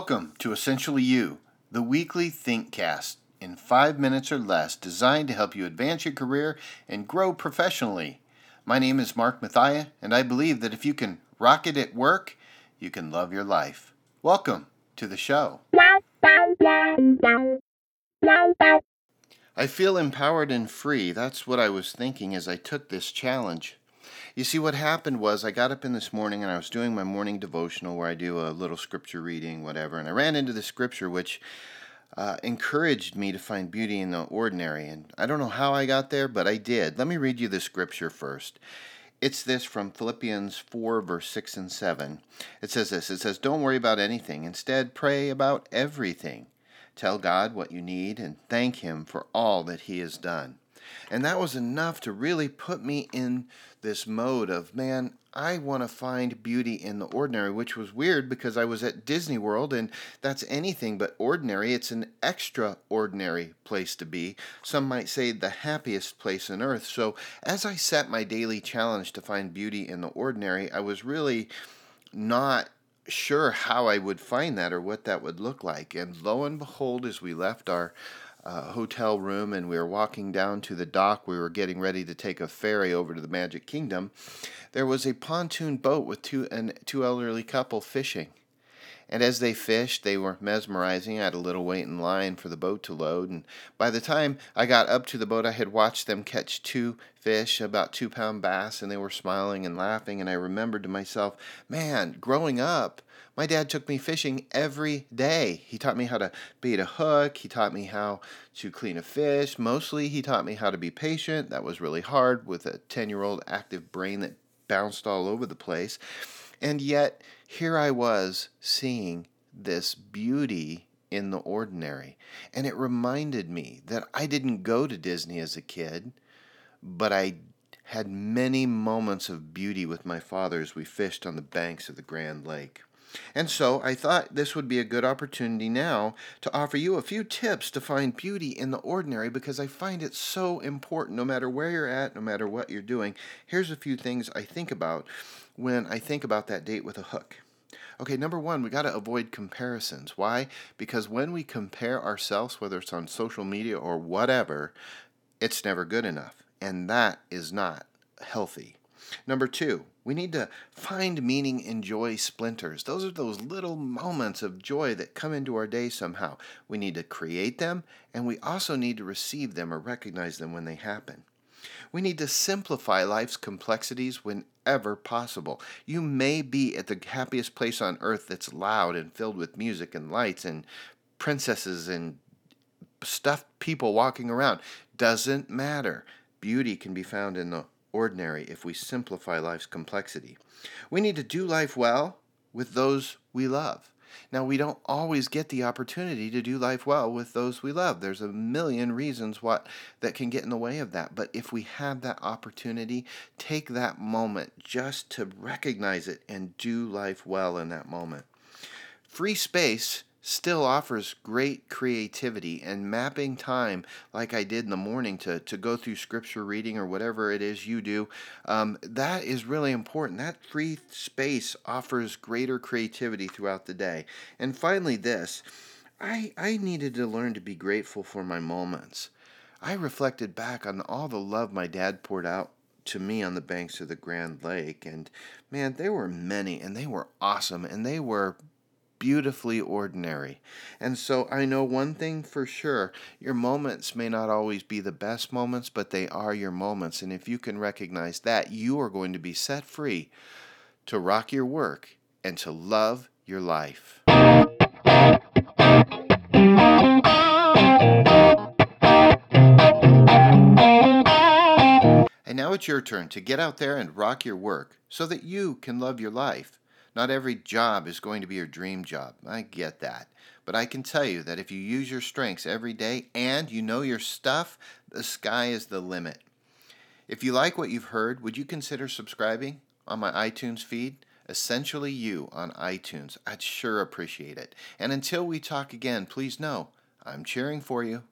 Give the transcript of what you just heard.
Welcome to Essentially You, the weekly ThinkCast in five minutes or less, designed to help you advance your career and grow professionally. My name is Mark Mathia, and I believe that if you can rock it at work, you can love your life. Welcome to the show. I feel empowered and free. That's what I was thinking as I took this challenge. You see, what happened was I got up in this morning and I was doing my morning devotional where I do a little scripture reading, whatever, and I ran into the scripture which uh, encouraged me to find beauty in the ordinary. And I don't know how I got there, but I did. Let me read you the scripture first. It's this from Philippians 4, verse 6 and 7. It says this It says, Don't worry about anything. Instead, pray about everything. Tell God what you need and thank Him for all that He has done. And that was enough to really put me in this mode of, man, I want to find beauty in the ordinary, which was weird because I was at Disney World and that's anything but ordinary. It's an extraordinary place to be. Some might say the happiest place on earth. So, as I set my daily challenge to find beauty in the ordinary, I was really not sure how I would find that or what that would look like. And lo and behold, as we left our uh, hotel room and we were walking down to the dock. We were getting ready to take a ferry over to the Magic Kingdom. There was a pontoon boat with two and two elderly couple fishing. And as they fished, they were mesmerizing. I had a little wait in line for the boat to load. And by the time I got up to the boat, I had watched them catch two fish, about two pound bass, and they were smiling and laughing. And I remembered to myself, man, growing up, my dad took me fishing every day. He taught me how to bait a hook. He taught me how to clean a fish. Mostly, he taught me how to be patient. That was really hard with a 10 year old active brain that bounced all over the place. And yet, here I was seeing this beauty in the ordinary. And it reminded me that I didn't go to Disney as a kid, but I had many moments of beauty with my father as we fished on the banks of the Grand Lake. And so I thought this would be a good opportunity now to offer you a few tips to find beauty in the ordinary because I find it so important no matter where you're at, no matter what you're doing. Here's a few things I think about when I think about that date with a hook. Okay, number one, we got to avoid comparisons. Why? Because when we compare ourselves, whether it's on social media or whatever, it's never good enough. And that is not healthy. Number two, we need to find meaning in joy splinters. Those are those little moments of joy that come into our day somehow. We need to create them, and we also need to receive them or recognize them when they happen. We need to simplify life's complexities whenever possible. You may be at the happiest place on earth that's loud and filled with music and lights and princesses and stuffed people walking around. Doesn't matter. Beauty can be found in the ordinary if we simplify life's complexity. We need to do life well with those we love. Now, we don't always get the opportunity to do life well with those we love. There's a million reasons what that can get in the way of that. But if we have that opportunity, take that moment just to recognize it and do life well in that moment. Free space still offers great creativity and mapping time like i did in the morning to, to go through scripture reading or whatever it is you do. Um, that is really important. That free space offers greater creativity throughout the day. And finally this. I, I needed to learn to be grateful for my moments. I reflected back on all the love my dad poured out to me on the banks of the grand lake and man there were many and they were awesome and they were beautifully ordinary. And so I know one thing for sure your moments may not always be the best moments, but they are your moments. And if you can recognize that, you are going to be set free to rock your work and to love your life. And now it's your turn to get out there and rock your work so that you can love your life. Not every job is going to be your dream job. I get that. But I can tell you that if you use your strengths every day and you know your stuff, the sky is the limit. If you like what you've heard, would you consider subscribing on my iTunes feed? Essentially You on iTunes. I'd sure appreciate it. And until we talk again, please know I'm cheering for you.